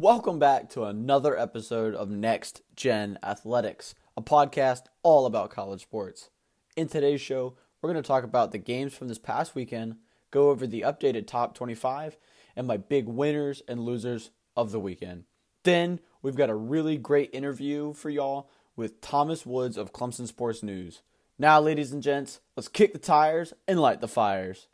Welcome back to another episode of Next Gen Athletics, a podcast all about college sports. In today's show, we're going to talk about the games from this past weekend, go over the updated top 25, and my big winners and losers of the weekend. Then, we've got a really great interview for y'all with Thomas Woods of Clemson Sports News. Now, ladies and gents, let's kick the tires and light the fires.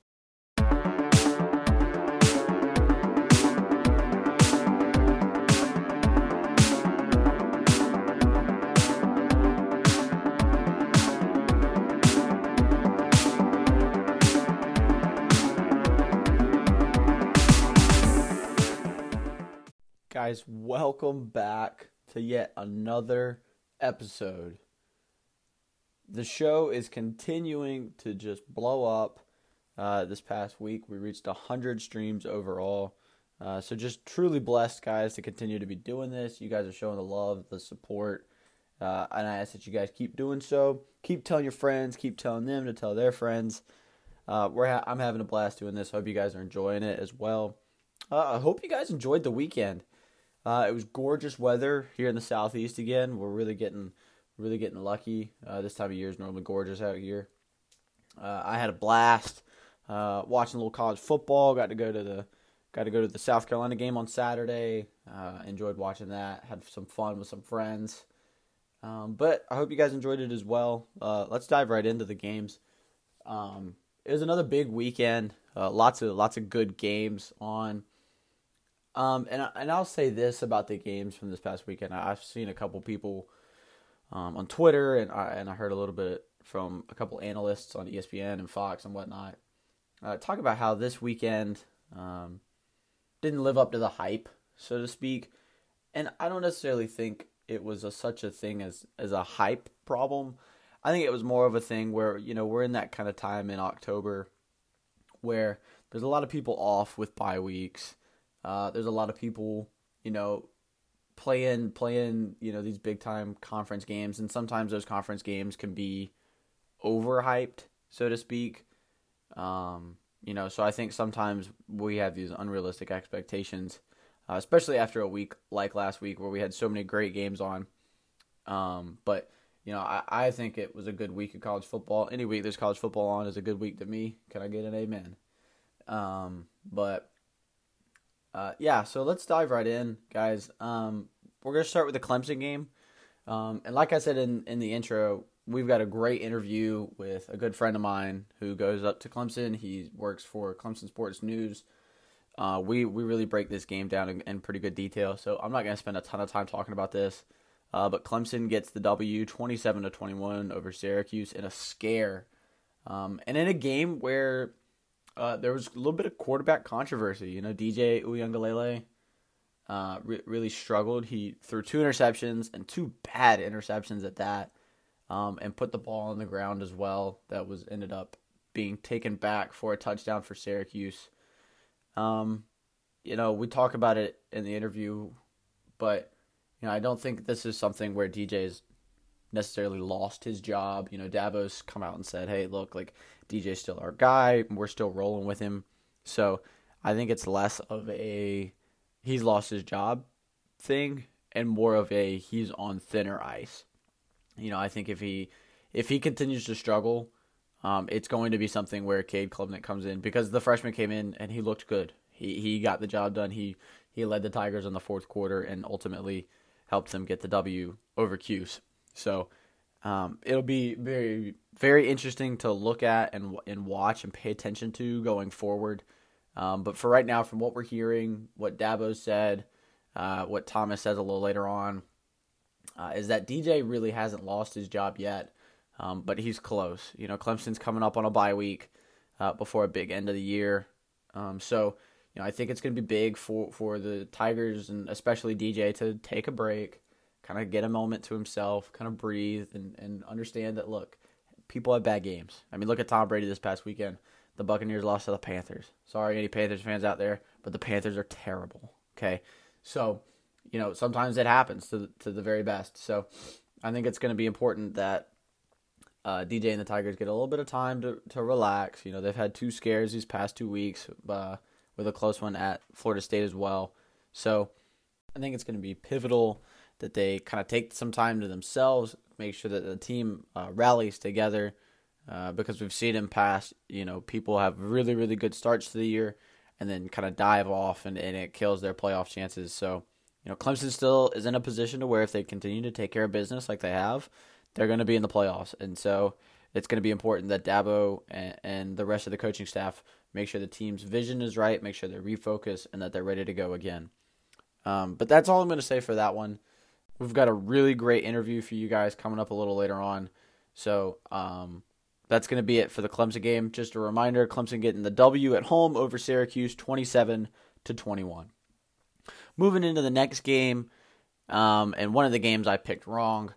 Guys, welcome back to yet another episode. The show is continuing to just blow up. Uh, this past week, we reached 100 streams overall. Uh, so, just truly blessed, guys, to continue to be doing this. You guys are showing the love, the support. Uh, and I ask that you guys keep doing so. Keep telling your friends, keep telling them to tell their friends. Uh, we're ha- I'm having a blast doing this. Hope you guys are enjoying it as well. Uh, I hope you guys enjoyed the weekend. Uh, it was gorgeous weather here in the southeast again. We're really getting, really getting lucky. Uh, this time of year is normally gorgeous out here. Uh, I had a blast uh, watching a little college football. Got to go to the, got to go to the South Carolina game on Saturday. Uh, enjoyed watching that. Had some fun with some friends. Um, but I hope you guys enjoyed it as well. Uh, let's dive right into the games. Um, it was another big weekend. lots of lots of good games on. Um, and and I'll say this about the games from this past weekend. I've seen a couple people um, on Twitter, and I and I heard a little bit from a couple analysts on ESPN and Fox and whatnot uh, talk about how this weekend um, didn't live up to the hype, so to speak. And I don't necessarily think it was a, such a thing as as a hype problem. I think it was more of a thing where you know we're in that kind of time in October where there's a lot of people off with bye weeks uh, there's a lot of people, you know, playing playing you know these big time conference games, and sometimes those conference games can be overhyped, so to speak. Um, you know, so I think sometimes we have these unrealistic expectations, uh, especially after a week like last week where we had so many great games on. Um, but you know, I, I think it was a good week of college football. Any week there's college football on is a good week to me. Can I get an amen? Um, but uh, yeah, so let's dive right in, guys. Um, we're gonna start with the Clemson game, um, and like I said in in the intro, we've got a great interview with a good friend of mine who goes up to Clemson. He works for Clemson Sports News. Uh, we we really break this game down in, in, pretty good detail, so I'm not gonna spend a ton of time talking about this. Uh, but Clemson gets the W, 27 to 21 over Syracuse in a scare, um, and in a game where uh, there was a little bit of quarterback controversy. You know, DJ Uiagalelei uh, re- really struggled. He threw two interceptions and two bad interceptions at that, um, and put the ball on the ground as well. That was ended up being taken back for a touchdown for Syracuse. Um, you know, we talk about it in the interview, but you know, I don't think this is something where DJ's necessarily lost his job. You know, Dabo's come out and said, "Hey, look, like DJ's still our guy. We're still rolling with him." So I think it's less of a he's lost his job thing and more of a he's on thinner ice. You know, I think if he if he continues to struggle, um, it's going to be something where Cade Klubnik comes in because the freshman came in and he looked good. He he got the job done. He he led the Tigers in the fourth quarter and ultimately helped them get the W over Cuse. So um, it'll be very very interesting to look at and and watch and pay attention to going forward. Um, but for right now, from what we're hearing, what Dabo said, uh, what Thomas says a little later on, uh, is that DJ really hasn't lost his job yet, um, but he's close. You know, Clemson's coming up on a bye week uh, before a big end of the year, um, so you know I think it's going to be big for for the Tigers and especially DJ to take a break, kind of get a moment to himself, kind of breathe, and, and understand that look, people have bad games. I mean, look at Tom Brady this past weekend. The Buccaneers lost to the Panthers. Sorry, any Panthers fans out there, but the Panthers are terrible. Okay, so you know sometimes it happens to to the very best. So I think it's going to be important that uh, DJ and the Tigers get a little bit of time to to relax. You know they've had two scares these past two weeks, uh, with a close one at Florida State as well. So I think it's going to be pivotal that they kind of take some time to themselves, make sure that the team uh, rallies together, uh, because we've seen in past, you know, people have really, really good starts to the year and then kind of dive off and, and it kills their playoff chances. So, you know, Clemson still is in a position to where if they continue to take care of business like they have, they're going to be in the playoffs. And so it's going to be important that Dabo and, and the rest of the coaching staff make sure the team's vision is right, make sure they're refocused, and that they're ready to go again. Um, but that's all I'm going to say for that one. We've got a really great interview for you guys coming up a little later on. So um, that's going to be it for the Clemson game. Just a reminder Clemson getting the W at home over Syracuse 27 to 21. Moving into the next game, um, and one of the games I picked wrong.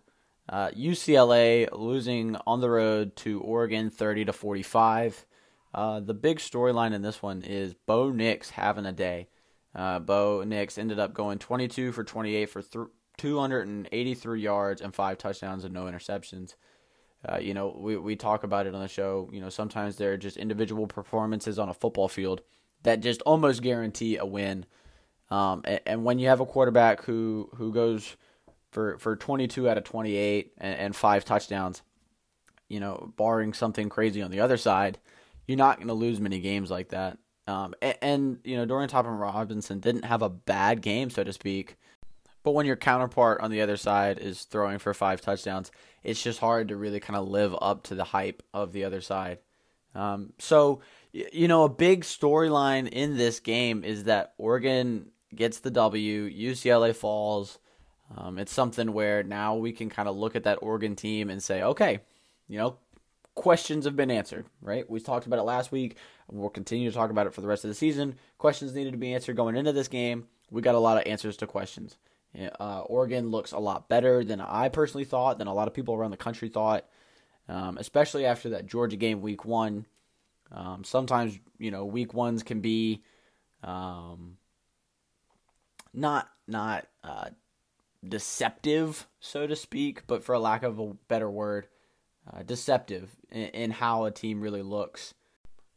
Uh, UCLA losing on the road to Oregon 30 to 45. Uh, the big storyline in this one is Bo Nix having a day. Uh, Bo Nix ended up going 22 for 28 for th- 283 yards and five touchdowns and no interceptions. Uh, you know, we, we talk about it on the show. You know, sometimes there are just individual performances on a football field that just almost guarantee a win. Um, and, and, when you have a quarterback who who goes for, for 22 out of 28 and, and five touchdowns, you know, barring something crazy on the other side, you're not going to lose many games like that. Um, and, and, you know, Dorian Thompson Robinson didn't have a bad game, so to speak. But when your counterpart on the other side is throwing for five touchdowns, it's just hard to really kind of live up to the hype of the other side. Um, so, you know, a big storyline in this game is that Oregon gets the W, UCLA falls. Um, it's something where now we can kind of look at that Oregon team and say, okay, you know, questions have been answered, right? We talked about it last week. We'll continue to talk about it for the rest of the season. Questions needed to be answered going into this game. We got a lot of answers to questions. Uh, Oregon looks a lot better than I personally thought, than a lot of people around the country thought, um, especially after that Georgia game week one. Um, sometimes, you know, week ones can be um, not not uh, deceptive, so to speak, but for a lack of a better word, uh, deceptive in, in how a team really looks.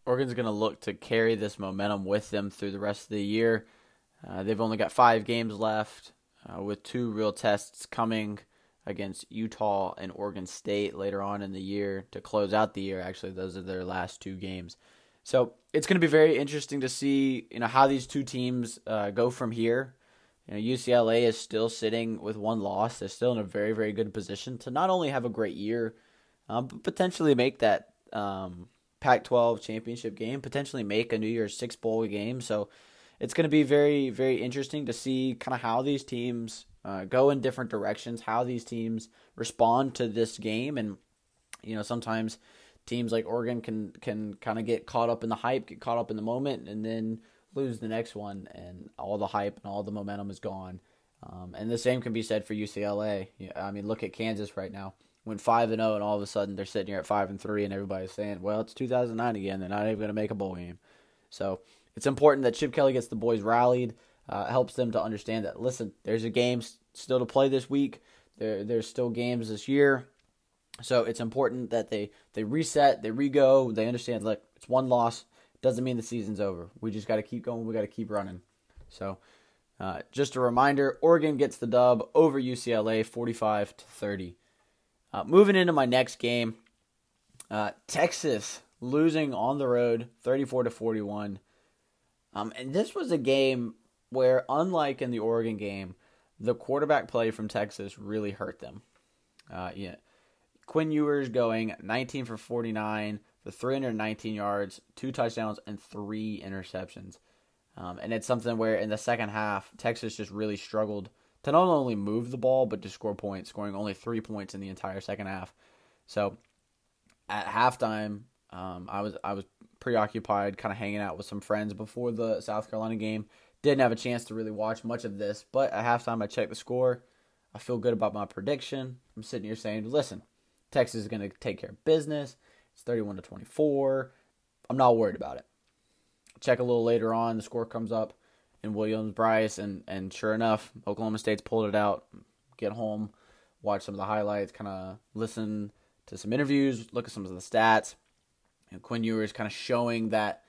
Oregon's going to look to carry this momentum with them through the rest of the year. Uh, they've only got five games left uh, with two real tests coming against Utah and Oregon State later on in the year to close out the year. Actually, those are their last two games. So it's going to be very interesting to see, you know, how these two teams uh, go from here. You know, UCLA is still sitting with one loss. They're still in a very, very good position to not only have a great year, um, but potentially make that um, Pac-12 championship game, potentially make a New Year's Six bowl game. So it's going to be very, very interesting to see kind of how these teams uh, go in different directions, how these teams respond to this game, and you know sometimes teams like Oregon can can kind of get caught up in the hype, get caught up in the moment, and then lose the next one, and all the hype and all the momentum is gone. Um, and the same can be said for UCLA. I mean, look at Kansas right now. Went five and zero, oh, and all of a sudden they're sitting here at five and three, and everybody's saying, "Well, it's 2009 again. They're not even going to make a bowl game." So it's important that Chip Kelly gets the boys rallied, uh, helps them to understand that, listen, there's a game still to play this week. There, there's still games this year. So it's important that they, they reset, they re-go, they understand, look, it's one loss. Doesn't mean the season's over. We just got to keep going. We got to keep running. So uh, just a reminder, Oregon gets the dub over UCLA 45 to 30. Uh, moving into my next game, uh, Texas losing on the road 34 to 41 um, and this was a game where, unlike in the Oregon game, the quarterback play from Texas really hurt them. Uh, yeah. Quinn Ewers going 19 for 49 for 319 yards, two touchdowns, and three interceptions. Um, and it's something where in the second half, Texas just really struggled to not only move the ball, but to score points, scoring only three points in the entire second half. So at halftime, um, I was I was preoccupied, kind of hanging out with some friends before the South Carolina game. Didn't have a chance to really watch much of this, but at halftime I checked the score. I feel good about my prediction. I'm sitting here saying, listen, Texas is going to take care of business. It's 31 to 24. I'm not worried about it. Check a little later on, the score comes up in Williams-Brice, and and sure enough, Oklahoma State's pulled it out. Get home, watch some of the highlights, kind of listen to some interviews, look at some of the stats know, Quinn Ewers kind of showing that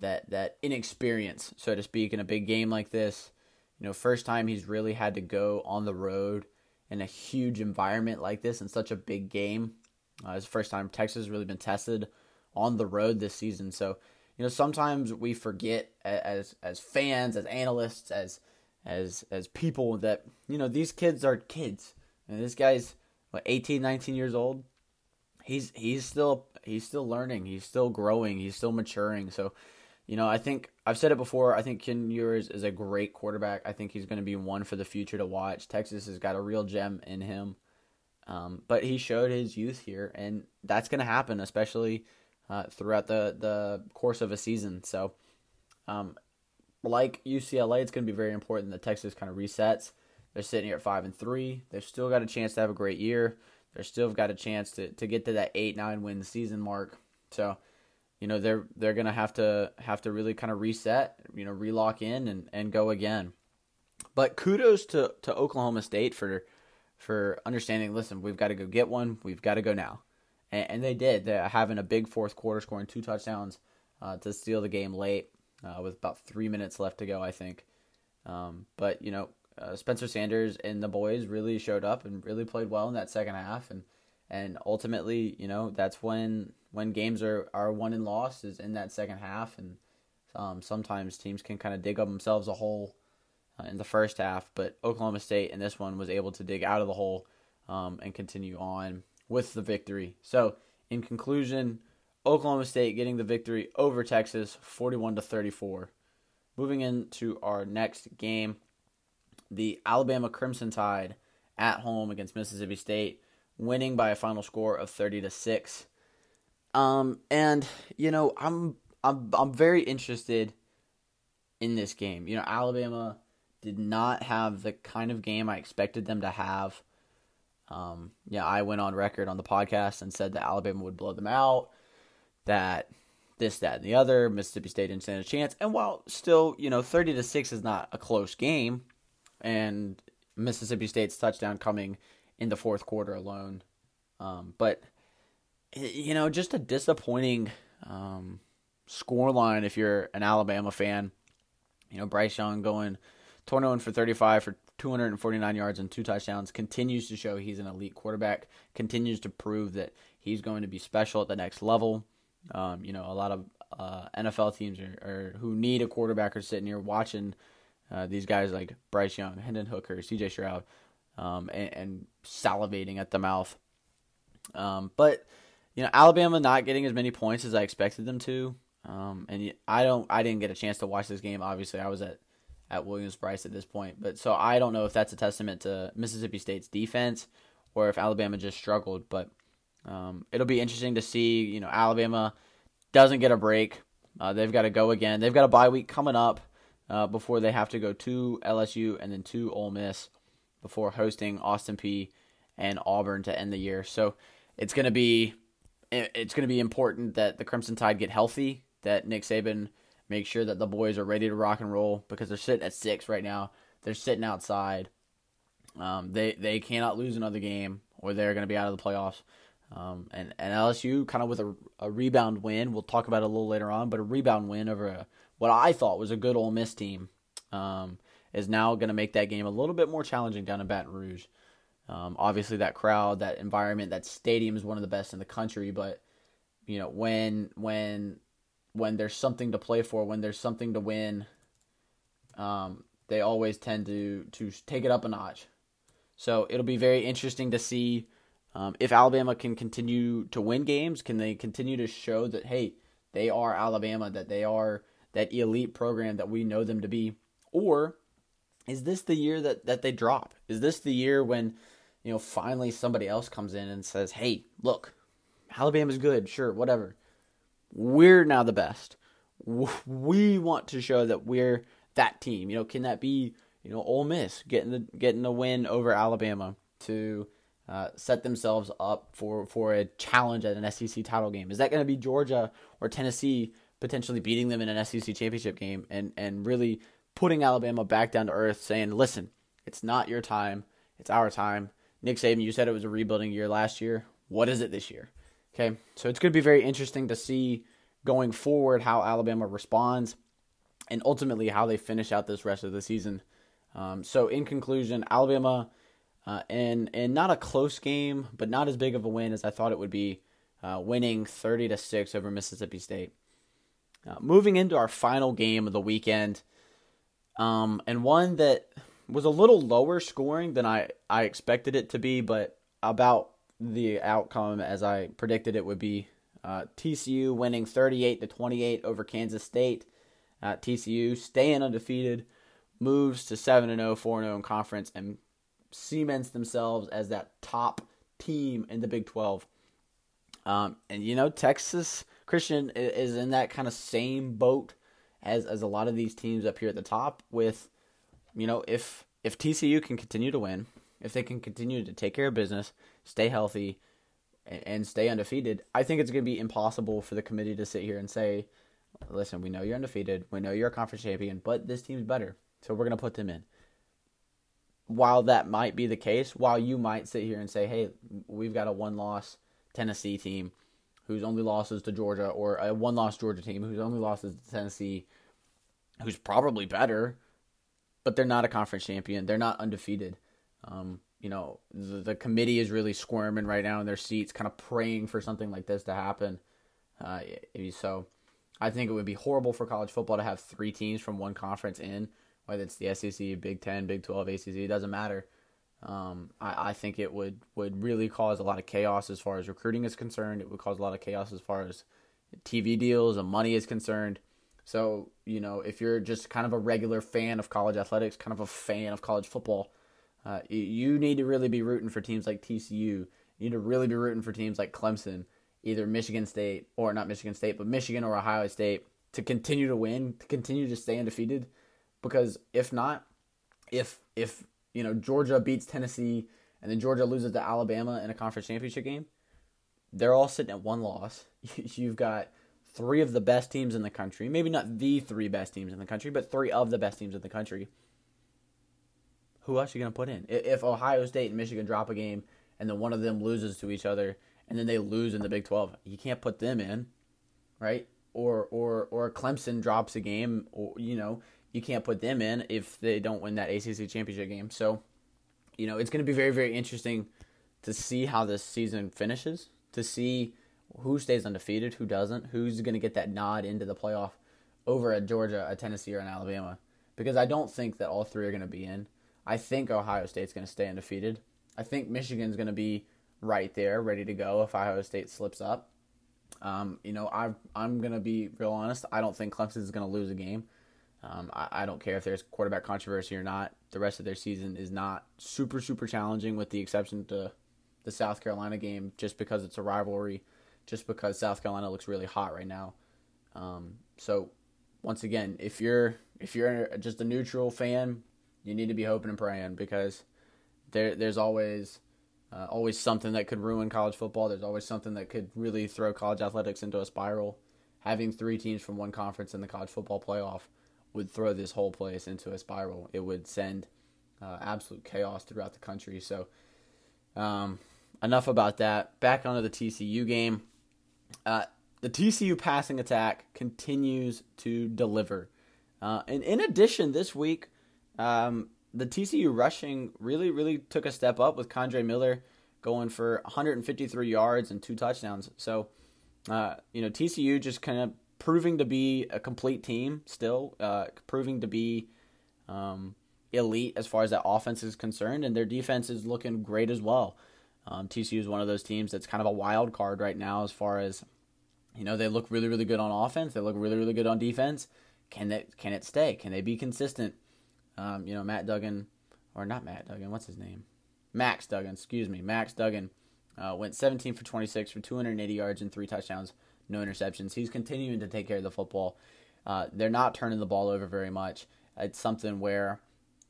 that that inexperience, so to speak, in a big game like this. You know, first time he's really had to go on the road in a huge environment like this in such a big game. Uh, it's the first time Texas has really been tested on the road this season. So, you know, sometimes we forget as as fans, as analysts, as as as people that you know these kids are kids, and this guy's what 18, 19 years old. He's he's still he's still learning. He's still growing. He's still maturing. So, you know, I think I've said it before. I think Quinn Ewers is a great quarterback. I think he's going to be one for the future to watch. Texas has got a real gem in him. Um, but he showed his youth here, and that's going to happen, especially uh, throughout the, the course of a season. So, um, like UCLA, it's going to be very important that Texas kind of resets. They're sitting here at five and three. They've still got a chance to have a great year. They're still got a chance to, to get to that eight nine win season mark. So, you know they're they're gonna have to have to really kind of reset, you know, relock in and, and go again. But kudos to, to Oklahoma State for for understanding. Listen, we've got to go get one. We've got to go now, and, and they did. They're having a big fourth quarter, scoring two touchdowns uh, to steal the game late uh, with about three minutes left to go, I think. Um, but you know, uh, Spencer Sanders and the boys really showed up and really played well in that second half, and and ultimately, you know, that's when when games are are won and lost is in that second half, and um, sometimes teams can kind of dig up themselves a hole uh, in the first half, but Oklahoma State in this one was able to dig out of the hole um, and continue on with the victory. So, in conclusion, Oklahoma State getting the victory over Texas, 41 to 34. Moving into our next game, the Alabama Crimson Tide at home against Mississippi State, winning by a final score of 30 to 6. Um, and you know, I'm I'm I'm very interested in this game. You know, Alabama did not have the kind of game I expected them to have. Um, yeah, I went on record on the podcast and said that Alabama would blow them out, that this, that, and the other. Mississippi State didn't stand a chance. And while still, you know, 30 to 6 is not a close game, and Mississippi State's touchdown coming in the fourth quarter alone. Um, but, you know, just a disappointing um, score line if you're an Alabama fan. You know, Bryce Young going 21 for 35 for 249 yards and two touchdowns. Continues to show he's an elite quarterback. Continues to prove that he's going to be special at the next level. Um, you know, a lot of uh, NFL teams are, are, who need a quarterback are sitting here watching uh, these guys like Bryce Young, Hendon Hooker, C.J. Stroud, um, and, and, salivating at the mouth. Um, but you know, Alabama not getting as many points as I expected them to. Um, and I don't, I didn't get a chance to watch this game. Obviously, I was at at Williams-Brice at this point. But so I don't know if that's a testament to Mississippi State's defense or if Alabama just struggled. But um, it'll be interesting to see. You know, Alabama doesn't get a break. Uh, they've got to go again. They've got a bye week coming up uh, before they have to go to LSU and then to Ole Miss before hosting Austin Peay and Auburn to end the year. So it's going to be it's going to be important that the Crimson Tide get healthy. That Nick Saban make sure that the boys are ready to rock and roll because they're sitting at six right now. They're sitting outside. Um, they they cannot lose another game or they're going to be out of the playoffs. Um, and, and LSU kind of with a, a rebound win. We'll talk about it a little later on, but a rebound win over a, what I thought was a good Ole Miss team um, is now going to make that game a little bit more challenging down in Baton Rouge. Um, obviously, that crowd, that environment, that stadium is one of the best in the country. But you know, when when when there's something to play for, when there's something to win, um, they always tend to to take it up a notch. So it'll be very interesting to see um, if Alabama can continue to win games. Can they continue to show that hey, they are Alabama, that they are that elite program that we know them to be, or is this the year that that they drop? Is this the year when you know finally somebody else comes in and says, hey, look, Alabama's good, sure, whatever we're now the best. We want to show that we're that team. You know, can that be you know Ole Miss getting the getting the win over Alabama to uh, set themselves up for for a challenge at an SEC title game? Is that going to be Georgia or Tennessee potentially beating them in an SEC championship game and and really putting Alabama back down to earth, saying, "Listen, it's not your time, it's our time." Nick Saban, you said it was a rebuilding year last year. What is it this year? Okay, so it's going to be very interesting to see going forward how Alabama responds and ultimately how they finish out this rest of the season Um, so in conclusion, Alabama, uh, and and not a close game, but not as big of a win as I thought it would be, uh, winning thirty to six over Mississippi State. Uh, moving into our final game of the weekend, um, and one that was a little lower scoring than I, I expected it to be, but about the outcome as I predicted it would be. Uh, TCU winning 38 to 28 over Kansas State. Uh, TCU staying undefeated, moves to 7 0, 4 0 in conference, and cements themselves as that top team in the Big 12. Um, and you know, Texas Christian is in that kind of same boat as as a lot of these teams up here at the top. With you know, if if TCU can continue to win, if they can continue to take care of business, stay healthy, and, and stay undefeated, I think it's going to be impossible for the committee to sit here and say, "Listen, we know you're undefeated, we know you're a conference champion, but this team's better, so we're going to put them in." While that might be the case, while you might sit here and say, "Hey, we've got a one-loss Tennessee team." Whose only losses to Georgia, or a one loss Georgia team whose only losses to Tennessee, who's probably better, but they're not a conference champion. They're not undefeated. Um, you know, the, the, committee is really squirming right now in their seats, kind of praying for something like this to happen. Uh, so I think it would be horrible for college football to have three teams from one conference in, whether it's the SEC, Big Ten, Big 12, ACC, it doesn't matter. Um, I, I think it would, would really cause a lot of chaos as far as recruiting is concerned. It would cause a lot of chaos as far as TV deals and money is concerned. So, you know, if you're just kind of a regular fan of college athletics, kind of a fan of college football, uh, you need to really be rooting for teams like TCU. You need to really be rooting for teams like Clemson, either Michigan State or not Michigan State, but Michigan or Ohio State to continue to win, to continue to stay undefeated. Because if not, if if you know, Georgia beats Tennessee and then Georgia loses to Alabama in a conference championship game, they're all sitting at one loss. You've got three of the best teams in the country, maybe not the three best teams in the country, but three of the best teams in the country. Who else are you going to put in? If Ohio State and Michigan drop a game and then one of them loses to each other and then they lose in the Big 12, you can't put them in, right? Or or or Clemson drops a game, or you know, you can't put them in if they don't win that ACC championship game. So, you know, it's going to be very, very interesting to see how this season finishes, to see who stays undefeated, who doesn't, who's going to get that nod into the playoff over a Georgia, a Tennessee, or an Alabama. Because I don't think that all three are going to be in. I think Ohio State's going to stay undefeated. I think Michigan's going to be right there, ready to go if Ohio State slips up. Um, you know, i I'm going to be real honest. I don't think Clemson's going to lose a game. Um, I, I, don't care if there's quarterback controversy or not. The rest of their season is not super, super challenging, with the exception to the South Carolina game, just because it's a rivalry, just because South Carolina looks really hot right now. Um, so, once again, if you're if you're just a neutral fan, you need to be hoping and praying because there there's always uh, always something that could ruin college football. There's always something that could really throw college athletics into a spiral. Having three teams from one conference in the college football playoff would throw this whole place into a spiral. It would send uh, absolute chaos throughout the country. So, um, enough about that. Back onto the TCU game. Uh, the TCU passing attack continues to deliver. Uh, and in addition, this week, um, the TCU rushing really, really took a step up with Kendre Miller going for 153 yards and two touchdowns. So, uh, you know, TCU just kind of proving to be a complete team still, uh, proving to be um, elite as far as that offense is concerned, and their defense is looking great as well. Um, TCU is one of those teams that's kind of a wild card right now as far as you know they look really really good on offense, they look really really good on defense. Can that can it stay? Can they be consistent? Um, you know Matt Duggan or not Matt Duggan, what's his name? Max Duggan, excuse me, Max Duggan uh, went 17 for 26 for 280 yards and three touchdowns no interceptions. He's continuing to take care of the football. Uh, they're not turning the ball over very much. It's something where,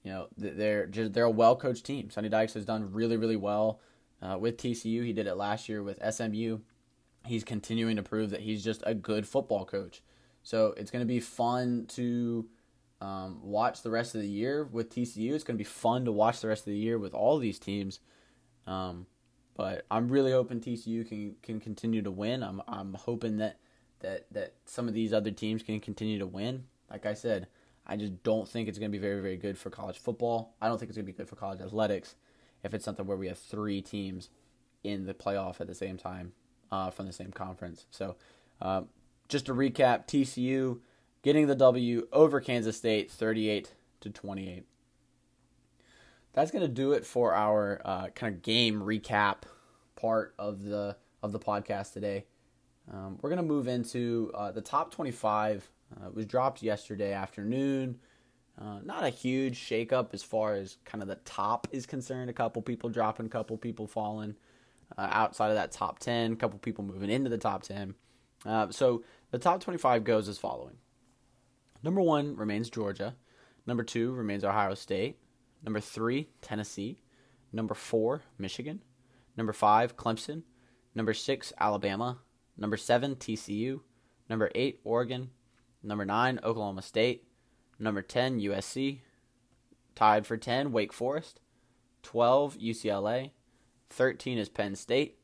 you know, they're just they're a well coached team. Sonny Dykes has done really really well uh, with TCU. He did it last year with SMU. He's continuing to prove that he's just a good football coach. So it's going to be fun to um, watch the rest of the year with TCU. It's going to be fun to watch the rest of the year with all these teams. Um, but I'm really hoping TCU can can continue to win. I'm I'm hoping that that that some of these other teams can continue to win. Like I said, I just don't think it's going to be very, very good for college football. I don't think it's going to be good for college athletics if it's something where we have three teams in the playoff at the same time uh, from the same conference. So, uh, just to recap, TCU getting the W over Kansas State, 38 to 28. That's going to do it for our uh, kind of game recap part of the of the podcast today. Um, we're going to move into uh, the top 25 uh, it was dropped yesterday afternoon. Uh, not a huge shakeup as far as kind of the top is concerned. A couple people dropping, a couple people falling uh, outside of that top 10, a couple people moving into the top 10. Uh, so the top 25 goes as following Number one remains Georgia. Number two remains Ohio State. Number three, Tennessee. Number four, Michigan. Number five, Clemson. Number six, Alabama. Number seven, TCU. Number eight, Oregon. Number 9, Oklahoma State. Number 10, USC. Tied for 10, Wake Forest. 12, UCLA. 13 is Penn State.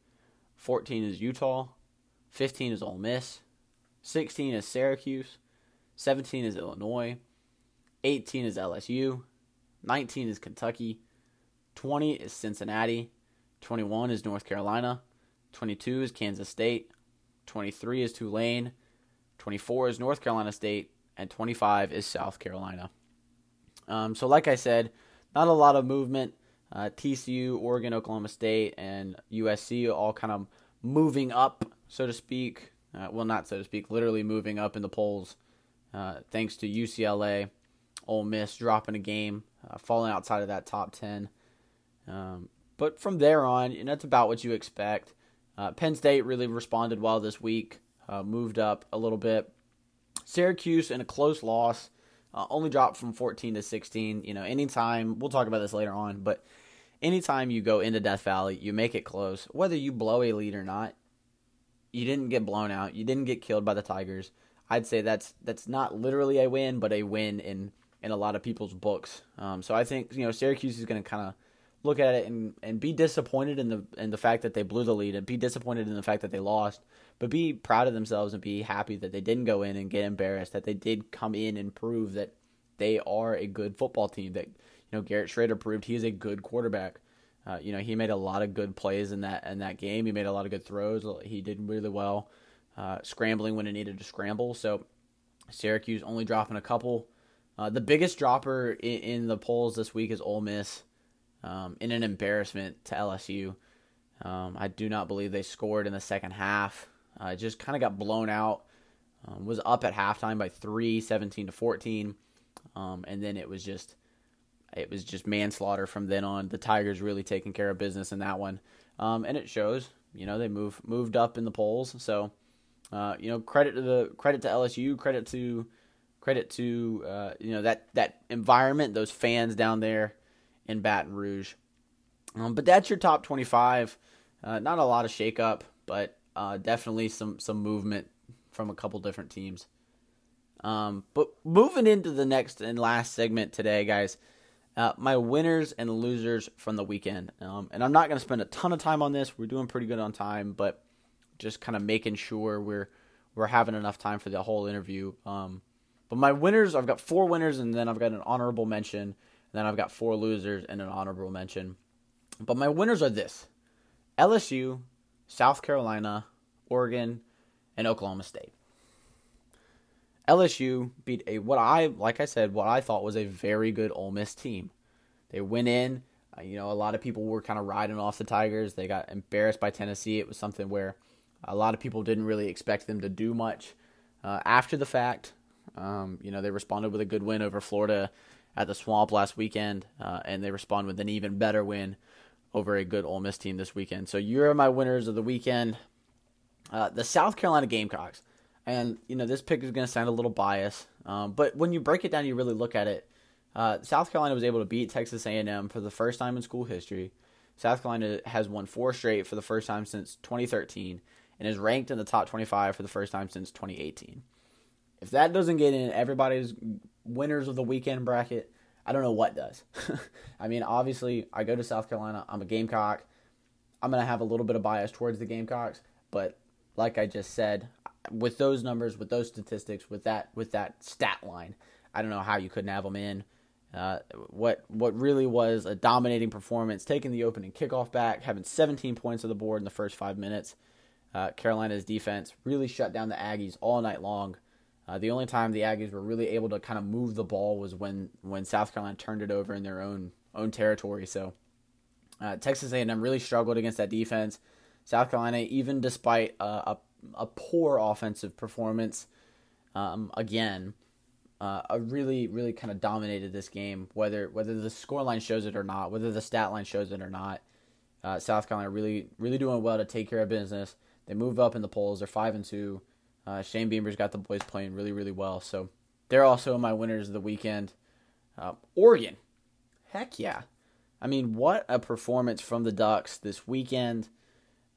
14 is Utah. 15 is Ole Miss. 16 is Syracuse. 17 is Illinois. 18 is LSU. 19 is Kentucky. 20 is Cincinnati. 21 is North Carolina. 22 is Kansas State. 23 is Tulane. 24 is North Carolina State, and 25 is South Carolina. Um, so, like I said, not a lot of movement. Uh, TCU, Oregon, Oklahoma State, and USC all kind of moving up, so to speak. Uh, well, not so to speak, literally moving up in the polls, uh, thanks to UCLA, Ole Miss dropping a game, uh, falling outside of that top 10. Um, but from there on, you know, that's about what you expect. Uh, Penn State really responded well this week uh, moved up a little bit. Syracuse in a close loss, uh, only dropped from 14 to 16. You know, anytime, we'll talk about this later on, but anytime you go into Death Valley, you make it close. Whether you blow a lead or not, you didn't get blown out. You didn't get killed by the Tigers. I'd say that's that's not literally a win, but a win in in a lot of people's books. Um, so I think you know Syracuse is going to kind of look at it and, and be disappointed in the in the fact that they blew the lead and be disappointed in the fact that they lost but be proud of themselves and be happy that they didn't go in and get embarrassed, that they did come in and prove that they are a good football team. That you know Garrett Shrader proved he is a good quarterback. Uh, you know he made a lot of good plays in that in that game. He made a lot of good throws. He did really well, uh, scrambling when it needed to scramble. So Syracuse only dropping a couple. Uh, the biggest dropper in, in, the polls this week is Ole Miss, um, in an embarrassment to LSU. Um, I do not believe they scored in the second half. Uh, just kind of got blown out. Um, was up at halftime by three, 17 to 14, um, and then it was just it was just manslaughter from then on. The Tigers really taking care of business in that one, um, and it shows. You know they move moved up in the polls, so uh, you know credit to the credit to LSU, credit to credit to uh, you know that that environment, those fans down there in Baton Rouge. Um, but that's your top 25. Uh, not a lot of shakeup, but uh, definitely some some movement from a couple different teams. Um, but moving into the next and last segment today, guys, uh, my winners and losers from the weekend. Um, and I'm not going to spend a ton of time on this. We're doing pretty good on time, but just kind of making sure we're we're having enough time for the whole interview. Um, but my winners, I've got four winners, and then I've got an honorable mention, and then I've got four losers and an honorable mention. But my winners are this: LSU, South Carolina, Oregon, and Oklahoma State. LSU beat a what I like I said what I thought was a very good Ole Miss team. They went in, uh, you know, a lot of people were kind of riding off the Tigers. They got embarrassed by Tennessee. It was something where a lot of people didn't really expect them to do much uh, after the fact. Um, you know, they responded with a good win over Florida at the Swamp last weekend, uh, and they responded with an even better win over a good Ole Miss team this weekend. So you're my winners of the weekend. Uh, the South Carolina Gamecocks. And, you know, this pick is going to sound a little biased, um, but when you break it down, you really look at it. Uh, South Carolina was able to beat Texas A&M for the first time in school history. South Carolina has won four straight for the first time since 2013 and is ranked in the top 25 for the first time since 2018. If that doesn't get in everybody's winners of the weekend bracket, I don't know what does. I mean, obviously, I go to South Carolina. I'm a Gamecock. I'm going to have a little bit of bias towards the Gamecocks, but like I just said, with those numbers, with those statistics, with that with that stat line, I don't know how you couldn't have them in. Uh, what what really was a dominating performance, taking the opening kickoff back, having 17 points on the board in the first five minutes. Uh, Carolina's defense really shut down the Aggies all night long. Uh, the only time the Aggies were really able to kind of move the ball was when when South Carolina turned it over in their own own territory. So uh, Texas A&M really struggled against that defense. South Carolina, even despite a, a poor offensive performance, um, again, uh, a really really kind of dominated this game. Whether whether the scoreline shows it or not, whether the stat line shows it or not, uh, South Carolina really really doing well to take care of business. They move up in the polls. They're five and two. Uh, Shane Beamer's got the boys playing really, really well. So they're also my winners of the weekend. Uh, Oregon, heck yeah! I mean, what a performance from the Ducks this weekend.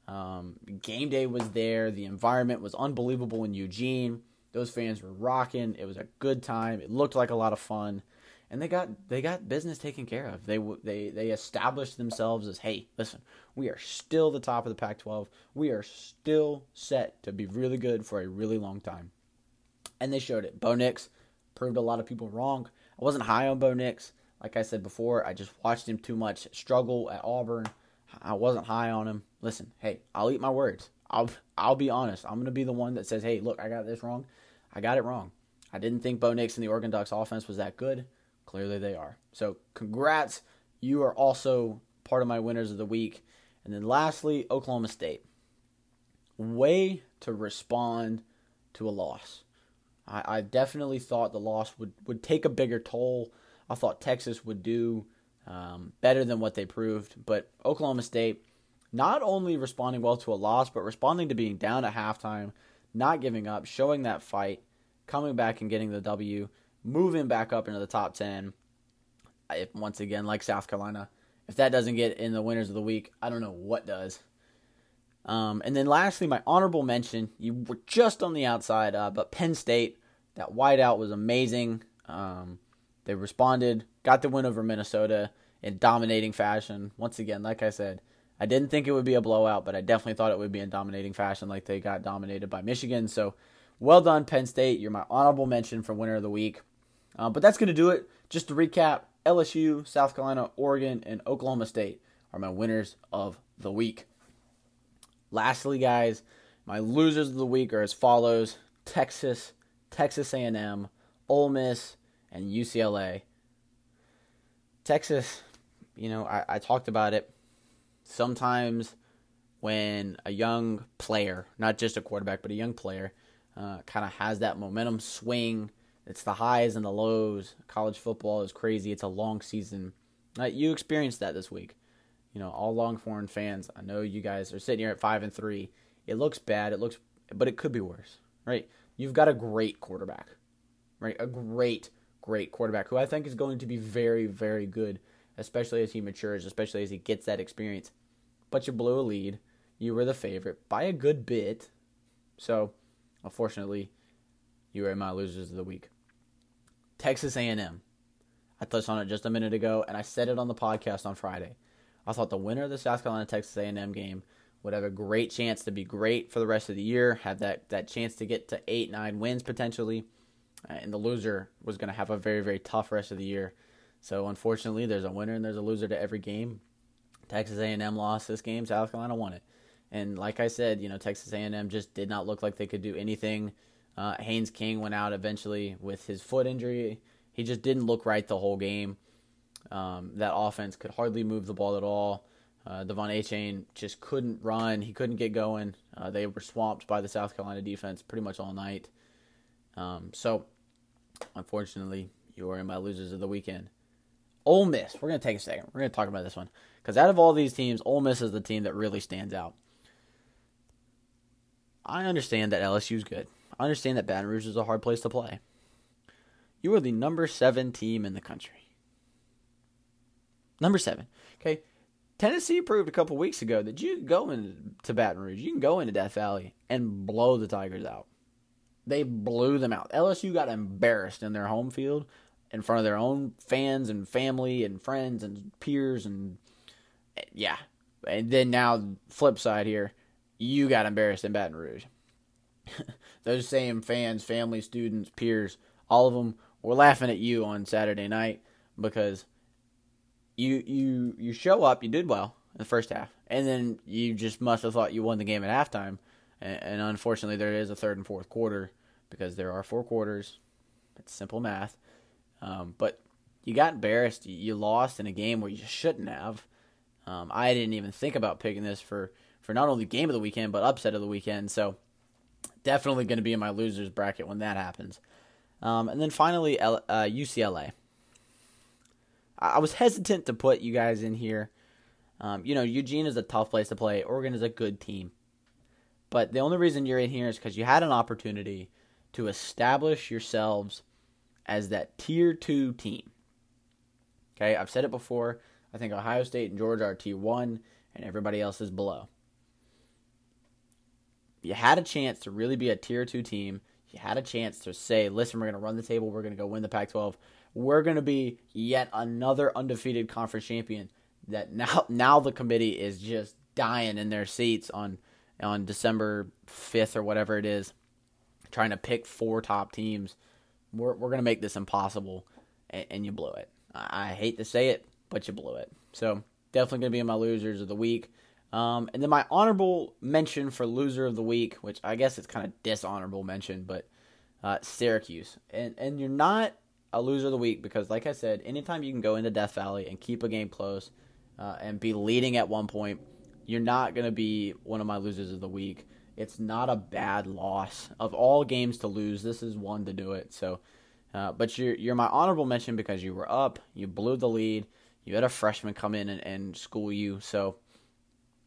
Um, game day was there. The environment was unbelievable in Eugene. Those fans were rocking. It was a good time. It looked like a lot of fun, and they got they got business taken care of. They they they established themselves as hey, listen, we are still the top of the Pac-12. We are still set to be really good for a really long time, and they showed it. Bo Nix proved a lot of people wrong. I wasn't high on Bo Nix. Like I said before, I just watched him too much struggle at Auburn. I wasn't high on him. Listen, hey, I'll eat my words. I'll I'll be honest. I'm gonna be the one that says, hey, look, I got this wrong. I got it wrong. I didn't think Bo Nix and the Oregon Ducks offense was that good. Clearly they are. So congrats. You are also part of my winners of the week. And then lastly, Oklahoma State. Way to respond to a loss. I, I definitely thought the loss would, would take a bigger toll. I thought Texas would do um, better than what they proved. But Oklahoma State, not only responding well to a loss, but responding to being down at halftime, not giving up, showing that fight, coming back and getting the W, moving back up into the top 10. I, once again, like South Carolina, if that doesn't get in the winners of the week, I don't know what does. Um, and then lastly, my honorable mention. You were just on the outside, uh, but Penn State, that whiteout was amazing. Um, they responded, got the win over Minnesota in dominating fashion. Once again, like I said, I didn't think it would be a blowout, but I definitely thought it would be in dominating fashion, like they got dominated by Michigan. So, well done, Penn State. You're my honorable mention for winner of the week. Uh, but that's going to do it. Just to recap LSU, South Carolina, Oregon, and Oklahoma State are my winners of the week. Lastly, guys, my losers of the week are as follows: Texas, Texas A&M, Ole Miss, and UCLA. Texas, you know, I, I talked about it. Sometimes when a young player, not just a quarterback, but a young player, uh, kind of has that momentum swing it's the highs and the lows. College football is crazy. It's a long season. Uh, you experienced that this week. You know, all Longhorn fans. I know you guys are sitting here at five and three. It looks bad. It looks, but it could be worse, right? You've got a great quarterback, right? A great, great quarterback who I think is going to be very, very good, especially as he matures, especially as he gets that experience. But you blew a lead. You were the favorite by a good bit. So, unfortunately, you are my losers of the week. Texas A&M. I touched on it just a minute ago, and I said it on the podcast on Friday. I thought the winner of the South Carolina Texas A&M game would have a great chance to be great for the rest of the year, have that that chance to get to eight nine wins potentially, uh, and the loser was going to have a very very tough rest of the year. So unfortunately, there's a winner and there's a loser to every game. Texas A&M lost this game. South Carolina won it, and like I said, you know Texas A&M just did not look like they could do anything uh, Haynes King went out eventually with his foot injury. He just didn't look right the whole game. Um, that offense could hardly move the ball at all. Uh, De'Von Achane just couldn't run. He couldn't get going. Uh, they were swamped by the South Carolina defense pretty much all night. Um, so, unfortunately, you are in my losers of the weekend. Ole Miss. We're going to take a second. We're going to talk about this one. Because out of all these teams, Ole Miss is the team that really stands out. I understand that LSU is good. I understand that Baton Rouge is a hard place to play. You are the number seven team in the country. Number seven. Okay. Tennessee proved a couple weeks ago that you can go into Baton Rouge, you can go into Death Valley and blow the Tigers out. They blew them out. LSU got embarrassed in their home field in front of their own fans and family and friends and peers and yeah. And then now flip side here, you got embarrassed in Baton Rouge. those same fans, family, students, peers, all of them we're laughing at you on Saturday night because you you you show up, you did well in the first half, and then you just must have thought you won the game at halftime, and, and unfortunately there is a third and fourth quarter because there are four quarters. It's simple math, um, but you got embarrassed. You lost in a game where you shouldn't have. Um, I didn't even think about picking this for for not only game of the weekend but upset of the weekend. So definitely going to be in my losers bracket when that happens. Um, and then finally, L- uh, UCLA. I was hesitant to put you guys in here. Um, you know, Eugene is a tough place to play. Oregon is a good team. But the only reason you're in here is because you had an opportunity to establish yourselves as that tier two team. Okay, I've said it before. I think Ohio State and Georgia are tier one, and everybody else is below. You had a chance to really be a tier two team. You had a chance to say, listen, we're going to run the table. We're going to go win the Pac 12 we're going to be yet another undefeated conference champion. That now now the committee is just dying in their seats on on December fifth or whatever it is, trying to pick four top teams. We're we're going to make this impossible, and, and you blew it. I, I hate to say it, but you blew it. So definitely going to be in my losers of the week. Um, and then my honorable mention for loser of the week, which I guess it's kind of dishonorable mention, but uh, Syracuse. And and you're not a loser of the week because, like I said, anytime you can go into Death Valley and keep a game close uh, and be leading at one point, you're not going to be one of my losers of the week. It's not a bad loss. Of all games to lose, this is one to do it. So, uh, but you're you're my honorable mention because you were up, you blew the lead, you had a freshman come in and, and school you. So,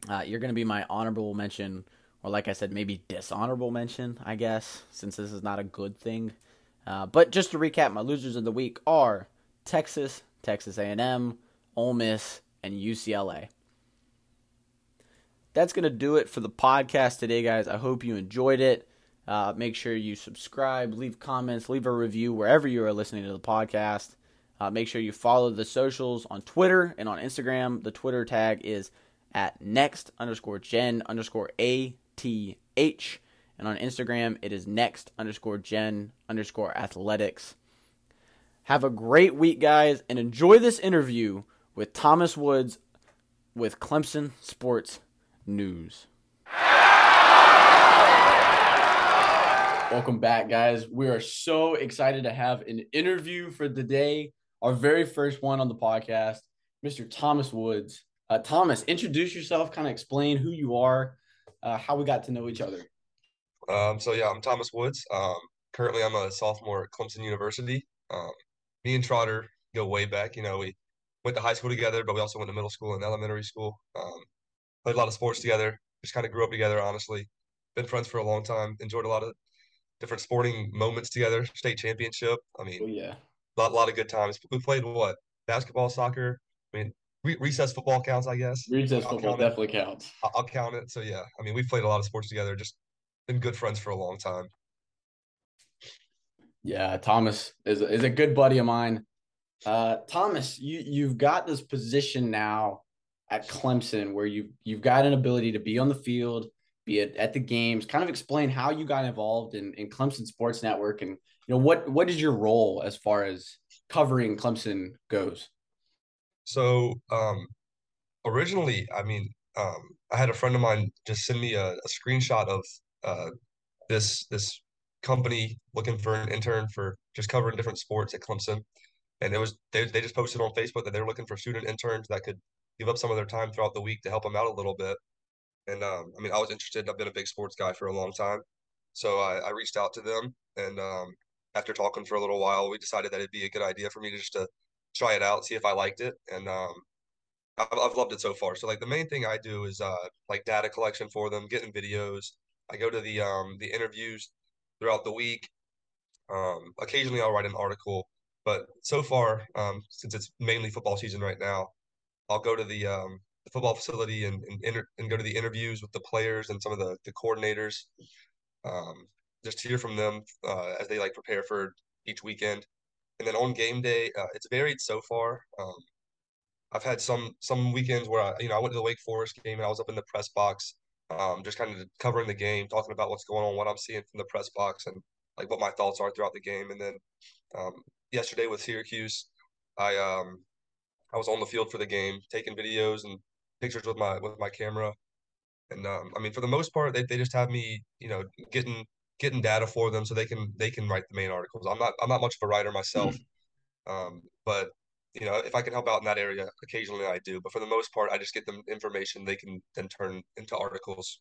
uh, you're going to be my honorable mention, or like I said, maybe dishonorable mention, I guess, since this is not a good thing. Uh, but just to recap, my losers of the week are Texas, Texas A&M, Ole Miss, and UCLA. That's going to do it for the podcast today, guys. I hope you enjoyed it. Uh, make sure you subscribe, leave comments, leave a review wherever you are listening to the podcast. Uh, make sure you follow the socials on Twitter and on Instagram. The Twitter tag is at next underscore gen underscore ATH. And on Instagram, it is next underscore gen underscore athletics. Have a great week, guys, and enjoy this interview with Thomas Woods with Clemson Sports News. Welcome back, guys. We are so excited to have an interview for the day, our very first one on the podcast, Mr. Thomas Woods. Uh, Thomas, introduce yourself, kind of explain who you are, uh, how we got to know each other. Um, so yeah, I'm Thomas Woods. Um, currently, I'm a sophomore at Clemson University. Um, me and Trotter go way back. You know, we went to high school together, but we also went to middle school and elementary school. Um, played a lot of sports together. Just kind of grew up together. Honestly, been friends for a long time. Enjoyed a lot of different sporting moments together. State championship. I mean, oh, yeah, a lot, lot of good times. We played what basketball, soccer. I mean, re- recess football counts, I guess. Recess I'll football definitely it. counts. I'll, I'll count it. So yeah, I mean, we've played a lot of sports together. Just been good friends for a long time. Yeah, Thomas is is a good buddy of mine. Uh, Thomas, you you've got this position now at Clemson where you you've got an ability to be on the field, be at, at the games. Kind of explain how you got involved in, in Clemson Sports Network, and you know what what is your role as far as covering Clemson goes. So, um, originally, I mean, um, I had a friend of mine just send me a, a screenshot of uh, this this company looking for an intern for just covering different sports at Clemson, and it was they they just posted on Facebook that they're looking for student interns that could give up some of their time throughout the week to help them out a little bit. And um, I mean, I was interested. I've been a big sports guy for a long time, so I, I reached out to them, and um, after talking for a little while, we decided that it'd be a good idea for me to just to try it out, see if I liked it, and um, I've, I've loved it so far. So like the main thing I do is uh, like data collection for them, getting videos, I go to the um the interviews throughout the week. Um, occasionally I'll write an article, but so far, um, since it's mainly football season right now, I'll go to the um the football facility and and, inter- and go to the interviews with the players and some of the the coordinators. Um, just hear from them uh, as they like prepare for each weekend, and then on game day, uh, it's varied so far. Um, I've had some some weekends where I, you know I went to the Wake Forest game and I was up in the press box um, just kind of covering the game, talking about what's going on, what I'm seeing from the press box, and like what my thoughts are throughout the game. And then um, yesterday with Syracuse. I um I was on the field for the game, taking videos and pictures with my with my camera. And um, I mean, for the most part, they, they just have me, you know, getting getting data for them so they can they can write the main articles. I'm not I'm not much of a writer myself, um, but you know, if I can help out in that area, occasionally I do. But for the most part, I just get them information they can then turn into articles.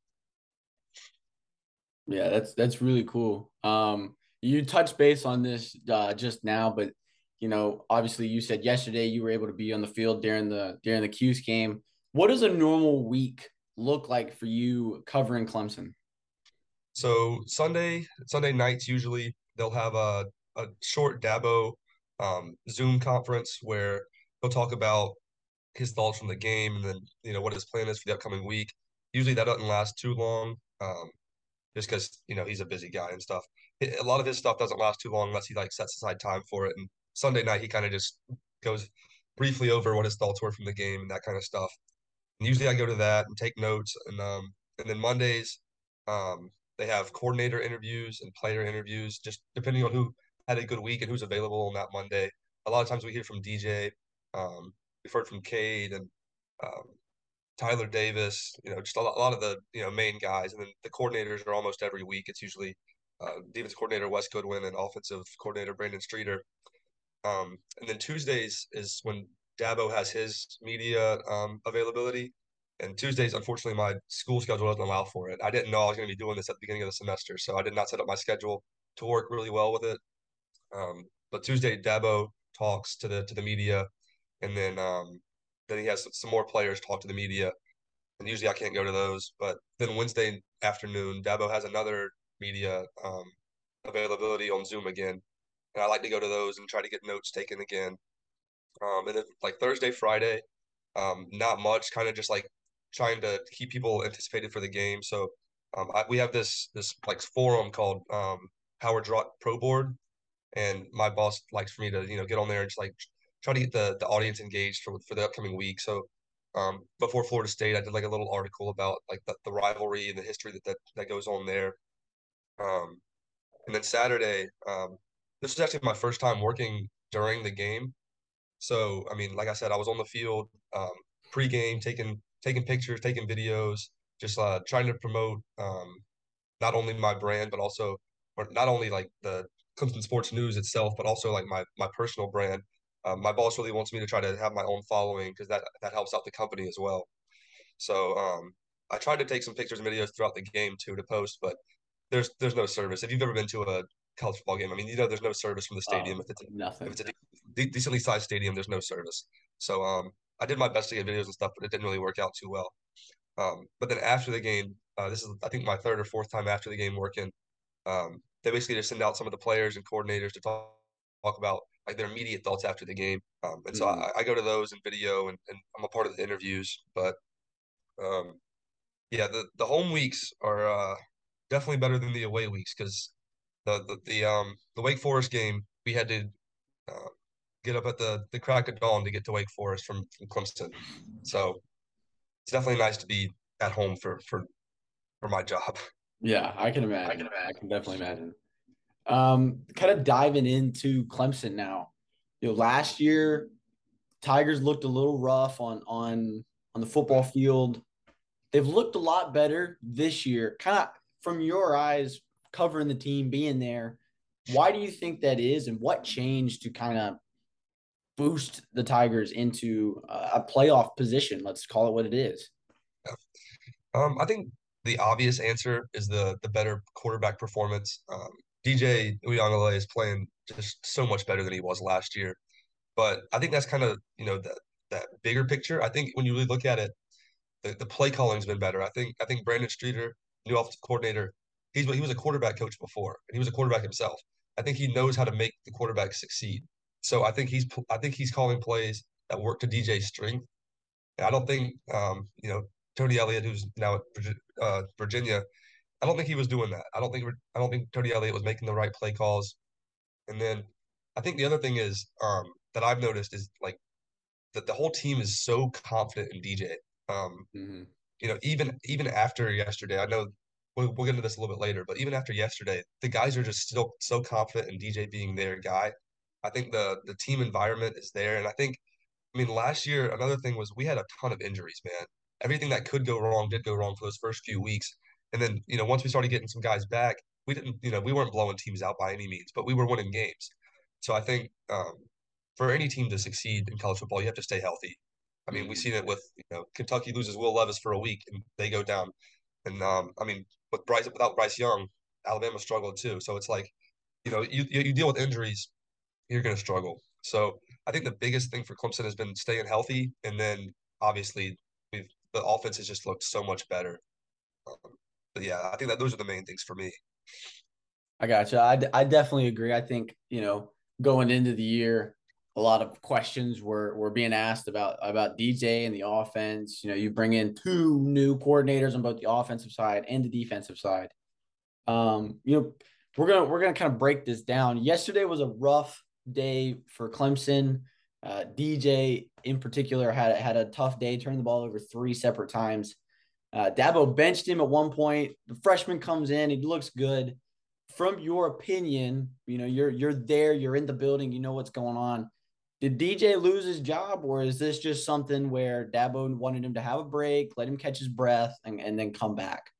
Yeah, that's that's really cool. Um, you touched base on this uh, just now, but you know, obviously, you said yesterday you were able to be on the field during the during the Cuse game. What does a normal week look like for you covering Clemson? So Sunday Sunday nights usually they'll have a a short Dabo um, Zoom conference where he'll talk about his thoughts from the game and then you know what his plan is for the upcoming week. Usually that doesn't last too long. Um, just because you know he's a busy guy and stuff. A lot of his stuff doesn't last too long unless he like sets aside time for it. And Sunday night he kind of just goes briefly over what his thoughts were from the game and that kind of stuff. And usually I go to that and take notes, and um, and then Mondays, um, they have coordinator interviews and player interviews, just depending on who had a good week and who's available on that Monday. A lot of times we hear from DJ, um, we've heard from Cade and um, Tyler Davis, you know, just a lot, a lot, of the you know main guys, and then the coordinators are almost every week. It's usually uh, defense coordinator Wes Goodwin and offensive coordinator Brandon Streeter. Um, and then Tuesdays is when Dabo has his media um, availability. And Tuesdays, unfortunately, my school schedule doesn't allow for it. I didn't know I was going to be doing this at the beginning of the semester, so I did not set up my schedule to work really well with it. Um, but Tuesday, Dabo talks to the to the media, and then um, then he has some more players talk to the media, and usually I can't go to those. But then Wednesday afternoon, Dabo has another media um, availability on Zoom again, and I like to go to those and try to get notes taken again. Um, and then like Thursday, Friday, um, not much, kind of just like trying to keep people anticipated for the game. So um, I, we have this this like forum called um, Howard Pro Board, and my boss likes for me to you know get on there and just like try to get the the audience engaged for for the upcoming week. So um, before Florida State, I did like a little article about like the, the rivalry and the history that, that that goes on there. Um, and then Saturday, um, this was actually my first time working during the game. So I mean, like I said, I was on the field um, pre-game, taking taking pictures, taking videos, just uh, trying to promote um, not only my brand but also, or not only like the Clemson Sports News itself, but also like my my personal brand. Um, my boss really wants me to try to have my own following because that that helps out the company as well. So um, I tried to take some pictures and videos throughout the game too to post, but there's there's no service. If you've ever been to a college football game, I mean, you know, there's no service from the stadium. Oh, if it's a, nothing. If it's a de- decently sized stadium, there's no service. So um, I did my best to get videos and stuff, but it didn't really work out too well. Um, but then after the game, uh, this is I think my third or fourth time after the game working. Um, they basically just send out some of the players and coordinators to talk, talk about like their immediate thoughts after the game. Um, and so mm. I, I, go to those in video and, and, I'm a part of the interviews. But um, yeah, the, the home weeks are uh, definitely better than the away weeks because the, the the um the Wake Forest game we had to uh, get up at the the crack of dawn to get to Wake Forest from, from Clemson. So it's definitely nice to be at home for for for my job. Yeah, I can imagine. I can, imagine. I can definitely imagine. Um, kind of diving into Clemson now. You know, last year Tigers looked a little rough on on on the football field. They've looked a lot better this year. Kind of from your eyes, covering the team, being there. Why do you think that is, and what changed to kind of boost the Tigers into a playoff position? Let's call it what it is. Um, I think the obvious answer is the the better quarterback performance. Um, DJ Uiagalelei is playing just so much better than he was last year. But I think that's kind of you know that that bigger picture. I think when you really look at it, the, the play calling's been better. I think I think Brandon Streeter, new offensive coordinator, he's he was a quarterback coach before, and he was a quarterback himself. I think he knows how to make the quarterback succeed. So I think he's I think he's calling plays that work to DJ's strength. And I don't think um, you know Tony Elliott, who's now at uh, Virginia, I don't think he was doing that. I don't think I don't think Tony Elliott was making the right play calls. And then I think the other thing is um, that I've noticed is like that the whole team is so confident in DJ. Um, mm-hmm. You know, even even after yesterday, I know we'll, we'll get into this a little bit later, but even after yesterday, the guys are just still so confident in DJ being their guy. I think the the team environment is there, and I think, I mean, last year another thing was we had a ton of injuries, man. Everything that could go wrong did go wrong for those first few weeks, and then you know once we started getting some guys back, we didn't, you know, we weren't blowing teams out by any means, but we were winning games. So I think um, for any team to succeed in college football, you have to stay healthy. I mean, we've Mhm. seen it with you know Kentucky loses Will Levis for a week and they go down, and um, I mean with Bryce without Bryce Young, Alabama struggled too. So it's like you know you you deal with injuries, you're going to struggle. So I think the biggest thing for Clemson has been staying healthy, and then obviously we've the offense has just looked so much better. Um, but yeah, I think that those are the main things for me. I gotcha. I, I definitely agree. I think, you know, going into the year, a lot of questions were were being asked about about DJ and the offense. You know, you bring in two new coordinators on both the offensive side and the defensive side. Um, you know, we're gonna we're gonna kind of break this down. Yesterday was a rough day for Clemson. Uh, DJ in particular had had a tough day, turned the ball over three separate times. Uh, Dabo benched him at one point. The freshman comes in, he looks good. From your opinion, you know you're you're there, you're in the building, you know what's going on. Did DJ lose his job, or is this just something where Dabo wanted him to have a break, let him catch his breath, and, and then come back?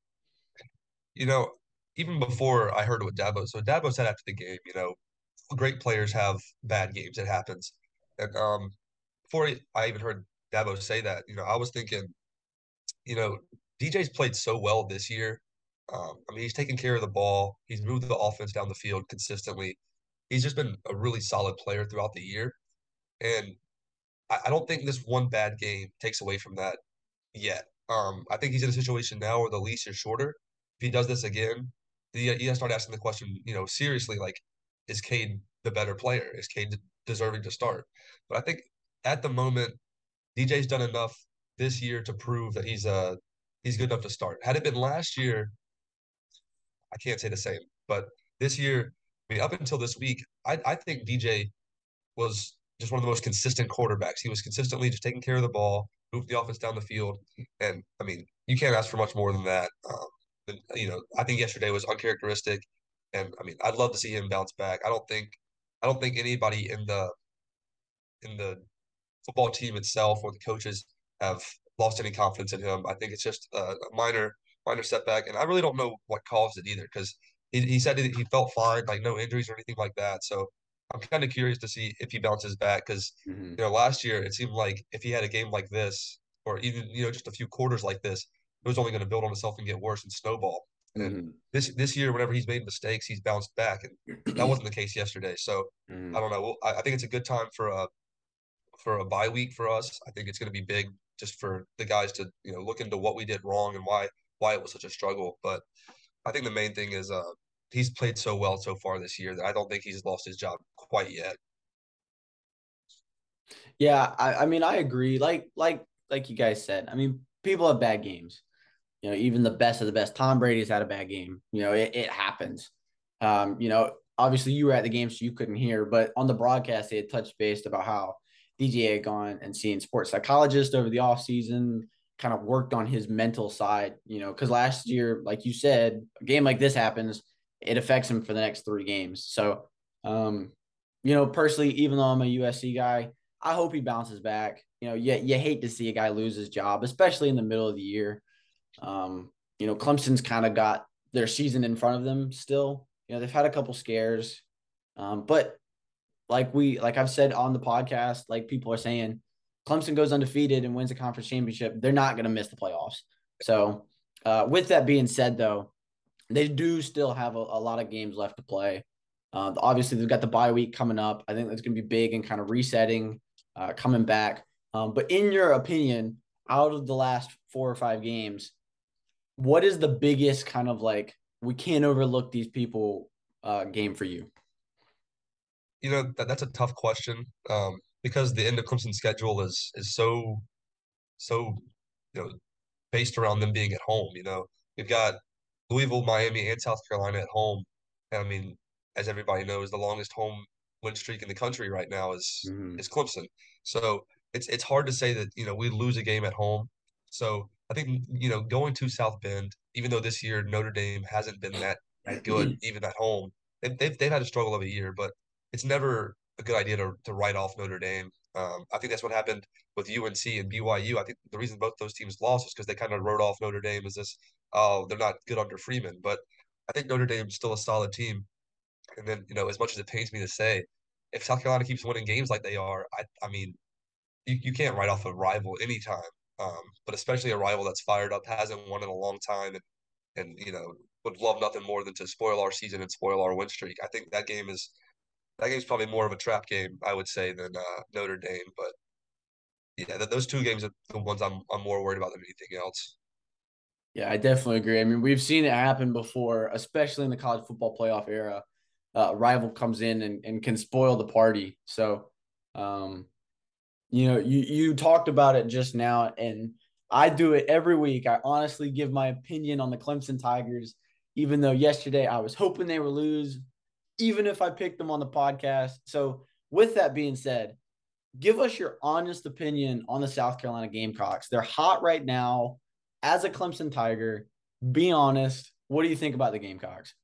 You know, even before I heard what Dabo, so Dabo said after the game, you know, great players have bad games. It happens. And um, before I even heard Dabo say that, you know, I was thinking, you know, DJ's played so well this year. Um, I mean, he's taken care of the ball. He's moved the offense down the field consistently. He's just been a really solid player throughout the year. And I, I don't think this one bad game takes away from that yet. Um, I think he's in a situation now where the leash is shorter. If he does this again, he, he has to start asking the question, you know, seriously, like, is Cade the better player? Is Cade deserving to start? But I think at the moment, DJ's done enough this year to prove that he's uh he's good enough to start. Had it been last year, I can't say the same. But this year, I mean, up until this week, I, I think DJ was just one of the most consistent quarterbacks. He was consistently just taking care of the ball, moved the offense down the field, and I mean, you can't ask for much more than that. Um, you know, I think yesterday was uncharacteristic, and I mean, I'd love to see him bounce back. I don't think, I don't think anybody in the in the football team itself or the coaches have lost any confidence in him. I think it's just a, minor minor setback, and I really don't know what caused it either because he, he said he felt fine, like no injuries or anything like that. So I'm kind of curious to see if he bounces back because Mm-hmm. you know last year it seemed like if he had a game like this or even you know just a few quarters like this, it was only going to build on itself and get worse and snowball. And Mm-hmm. this this year, whenever he's made mistakes, he's bounced back, and that wasn't the case yesterday. So mm-hmm. I don't know. Well, I, I think it's a good time for a for a bye week for us. I think it's going to be big just for the guys to you know look into what we did wrong and why why it was such a struggle. But I think the main thing is uh he's played so well so far this year that I don't think he's lost his job quite yet. Yeah, I, I mean, I agree. Like, like, like you guys said. I mean, people have bad games. You know, even the best of the best. Tom Brady's had a bad game. You know, it, it happens. Um, you know, obviously you were at the game, so you couldn't hear, but on the broadcast, they had touched base about how DJ had gone and seen sports psychologist over the off season, kind of worked on his mental side. You know, because last year, like you said, a game like this happens, it affects him for the next three games. So, um, you know, personally, even though I'm a USC guy, I hope he bounces back. You know, you, you hate to see a guy lose his job, especially in the middle of the year. Um, you know, Clemson's kind of got their season in front of them still. You know, they've had a couple scares. Um, but like we like I've said on the podcast, like people are saying, Clemson goes undefeated and wins the conference championship, they're not gonna miss the playoffs. So uh, with that being said though, they do still have a, a lot of games left to play. Uh, obviously, they've got the bye week coming up. I think that's going to be big and kind of resetting, uh, coming back. Um, but in your opinion, out of the last four or five games, what is the biggest kind of like we can't overlook these people uh, game for you? You know that that's a tough question um, because the end of Clemson's schedule is is so so you know based around them being at home. You know we've got Louisville, Miami, and South Carolina at home, and I mean as everybody knows, the longest home win streak in the country right now is Mm-hmm. is Clemson. So it's it's hard to say that you know we lose a game at home. So I think you know going to South Bend, even though this year Notre Dame hasn't been that that good even at home, they've they've, they've had a struggle of a year, but it's never a good idea to to write off Notre Dame. Um, I think that's what happened with UNC and BYU. I think the reason both those teams lost is because they kind of wrote off Notre Dame as this, oh, they're not good under Freeman. But I think Notre Dame's still a solid team. And then, you know, as much as it pains me to say, if South Carolina keeps winning games like they are, I, I mean, you, you can't write off a rival anytime. Um, but especially a rival that's fired up, hasn't won in a long time, and and you know would love nothing more than to spoil our season and spoil our win streak. I think that game is that game's probably more of a trap game, I would say, than uh, Notre Dame. But yeah, th- those two games are the ones I'm I'm more worried about than anything else. Yeah, I definitely agree. I mean, we've seen it happen before, especially in the college football playoff era. Uh, a rival comes in and, and can spoil the party. So, um, you know, you you talked about it just now, and I do it every week. I honestly give my opinion on the Clemson Tigers, even though yesterday I was hoping they would lose, even if I picked them on the podcast. So, with that being said, give us your honest opinion on the South Carolina Gamecocks. They're hot right now. As a Clemson Tiger, be honest. What do you think about the Gamecocks?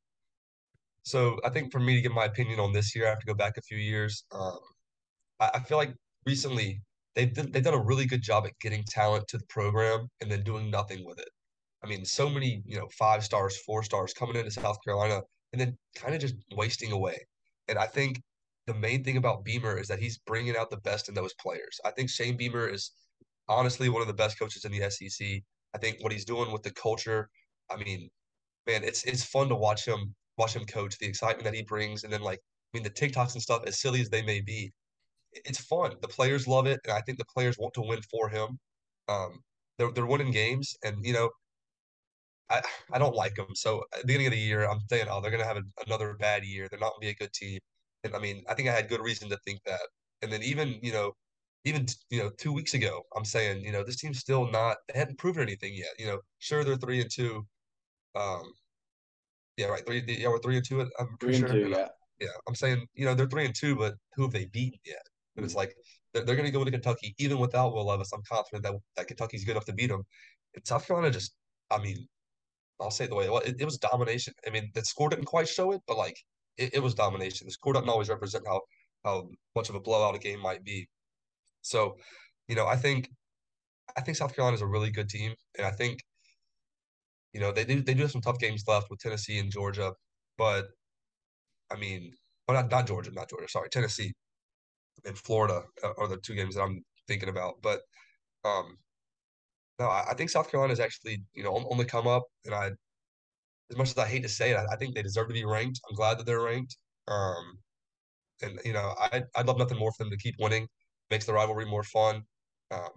So I think for me to give my opinion on this year, I have to go back a few years. Um, I, I feel like recently they've done, they've done a really good job at getting talent to the program and then doing nothing with it. I mean, so many you know five stars, four stars coming into South Carolina and then kind of just wasting away. And I think the main thing about Beamer is that he's bringing out the best in those players. I think Shane Beamer is honestly one of the best coaches in the SEC. I think what he's doing with the culture, I mean, man, it's it's fun to watch him watch him coach, the excitement that he brings, and then like I mean the TikToks and stuff, as silly as they may be, it's fun. The players love it, and I think the players want to win for him. Um, they're they're winning games, and you know, I I don't like them. So at the beginning of the year, I'm saying, oh, they're gonna have a, another bad year. They're not gonna be a good team. And I mean, I think I had good reason to think that. And then even you know, even you know, two weeks ago, I'm saying, you know, this team's still not. They hadn't proven anything yet. You know, sure they're three and two. Um, yeah, right. Three. Yeah, we're three and two. I'm pretty Three and sure. two, yeah. Yeah, I'm saying, you know, they're three and two, but who have they beaten yet? And it's mm-hmm. like they're, they're going to go into Kentucky even without Will Levis. I'm confident that that Kentucky's good enough to beat them. And South Carolina just, I mean, I'll say it the way it was. It, it was domination. I mean, the score didn't quite show it, but like it, it was domination. The score doesn't always represent how how much of a blowout a game might be. So, you know, I think I think South Carolina is a really good team, and I think you know they do they do have some tough games left with Tennessee and Georgia, but I mean, or not not Georgia, not Georgia. Sorry, Tennessee and Florida are the two games that I'm thinking about. But um, no, I, I think South Carolina is actually you know on, on the come up, and I as much as I hate to say it, I, I think they deserve to be ranked. I'm glad that they're ranked. Um, and you know, I I'd love nothing more for them to keep winning. Makes the rivalry more fun. Um,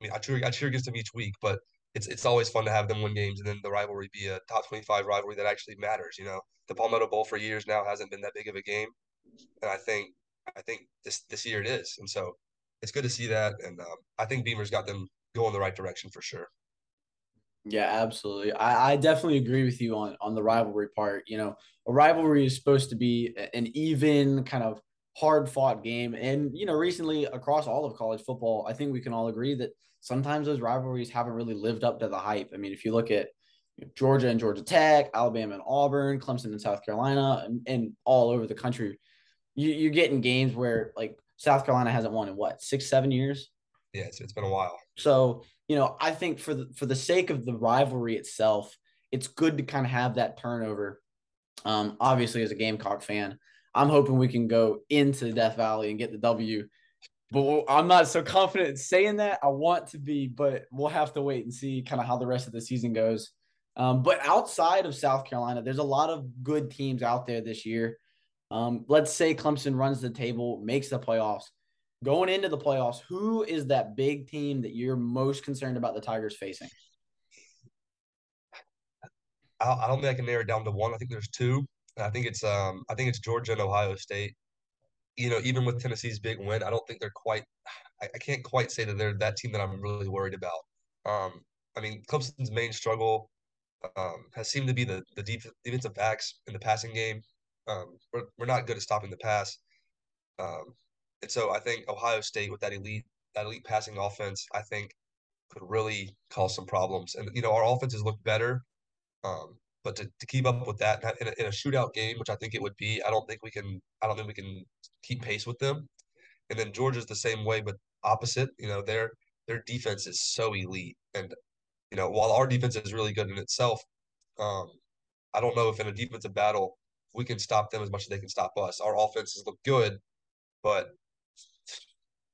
I mean, I cheer I cheer against them each week, but it's it's always fun to have them win games and then the rivalry be a top 25 rivalry that actually matters. You know, the Palmetto Bowl for years now hasn't been that big of a game, and I think I think this this year it is, and so it's good to see that, and um, I think Beamer's got them going the right direction for sure. Yeah, absolutely. I, I definitely agree with you on on the rivalry part. You know, a rivalry is supposed to be an even kind of hard fought game. And, you know, recently across all of college football, I think we can all agree that sometimes those rivalries haven't really lived up to the hype. I mean, if you look at Georgia and Georgia Tech, Alabama and Auburn, Clemson and South Carolina, and, and all over the country, you, you're getting games where like South Carolina hasn't won in what, six, seven years? Yeah, it's, it's been a while. So, you know, I think for the for the sake of the rivalry itself, it's good to kind of have that turnover. Um, obviously, as a Gamecock fan, I'm hoping we can go into the Death Valley and get the W. But I'm not so confident in saying that. I want to be, but we'll have to wait and see kind of how the rest of the season goes. Um, but outside of South Carolina, there's a lot of good teams out there this year. Um, let's say Clemson runs the table, makes the playoffs going into the playoffs, who is that big team that you're most concerned about the Tigers facing? I, don't think I can narrow it down to one. I think there's two. I think it's um I think it's Georgia and Ohio State. You know, even with Tennessee's big win, I don't think they're quite. I, can't quite say that they're that team that I'm really worried about. Um, I mean, Clemson's main struggle um, has seemed to be the the defensive backs in the passing game. Um, we're we're not good at stopping the pass. Um, and so I think Ohio State with that elite that elite passing offense, I think could really cause some problems. And you know, our offenses look better, um, but to, to keep up with that in a, in a, shootout game, which I think it would be, I don't think we can. I don't think we can keep pace with them. And then Georgia's the same way, but opposite. You know, their their defense is so elite, and you know, while our defense is really good in itself, um, I don't know if in a defensive battle we can stop them as much as they can stop us. Our offenses look good, but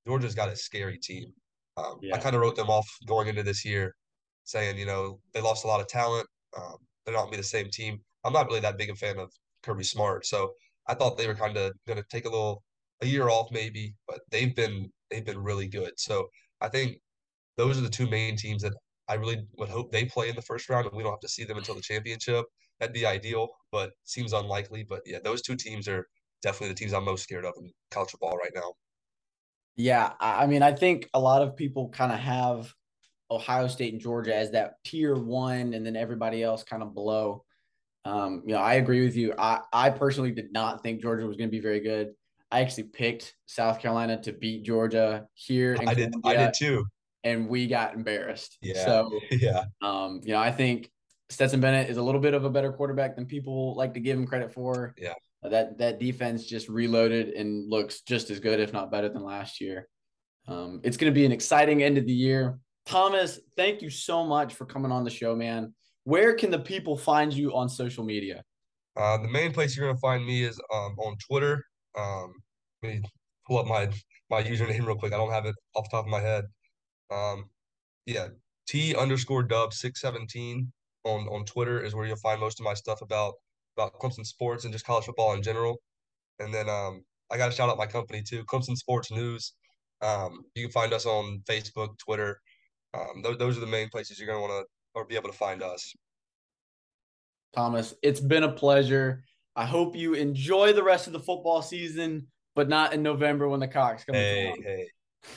Georgia's got a scary team. Um, yeah. I kind of wrote them off going into this year, saying you know they lost a lot of talent. Um, they're not going to be the same team. I'm not really that big a fan of Kirby Smart, so I thought they were kind of going to take a little a year off maybe, but they've been they've been really good. So I think those are the two main teams that I really would hope they play in the first round, and we don't have to see them until the championship. That'd be ideal, but seems unlikely. But yeah, those two teams are definitely the teams I'm most scared of in college football right now. Yeah, I mean, I think a lot of people kind of have Ohio State and Georgia as that tier one, and then everybody else kind of below. Um, you know, I agree with you. I, I personally did not think Georgia was going to be very good. I actually picked South Carolina to beat Georgia here. I did. I did too. And we got embarrassed. Yeah. So yeah. Um, you know, I think Stetson Bennett is a little bit of a better quarterback than people like to give him credit for. Yeah. That that defense just reloaded and looks just as good, if not better, than last year. Um, it's going to be an exciting end of the year. Thomas, thank you so much for coming on the show, man. Where can the people find you on social media? Uh, the main place you're going to find me is um, on Twitter. Um, let me pull up my my username real quick. I don't have it off the top of my head. Um, yeah, T underscore dub six seventeen on on Twitter is where you'll find most of my stuff about about Clemson sports and just college football in general. And then um, I got to shout out my company too, Clemson Sports News. Um, you can find us on Facebook, Twitter. Um, th- those are the main places you're going to want to or be able to find us. Thomas, it's been a pleasure. I hope you enjoy the rest of the football season, but not in November when the Cocks come. Hey, hey.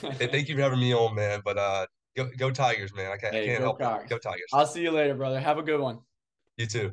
hey, thank you for having me on, man. But uh, go go Tigers, man. I can't, hey, I can't help Cocks. it. Go Tigers. I'll see you later, brother. Have a good one. You too.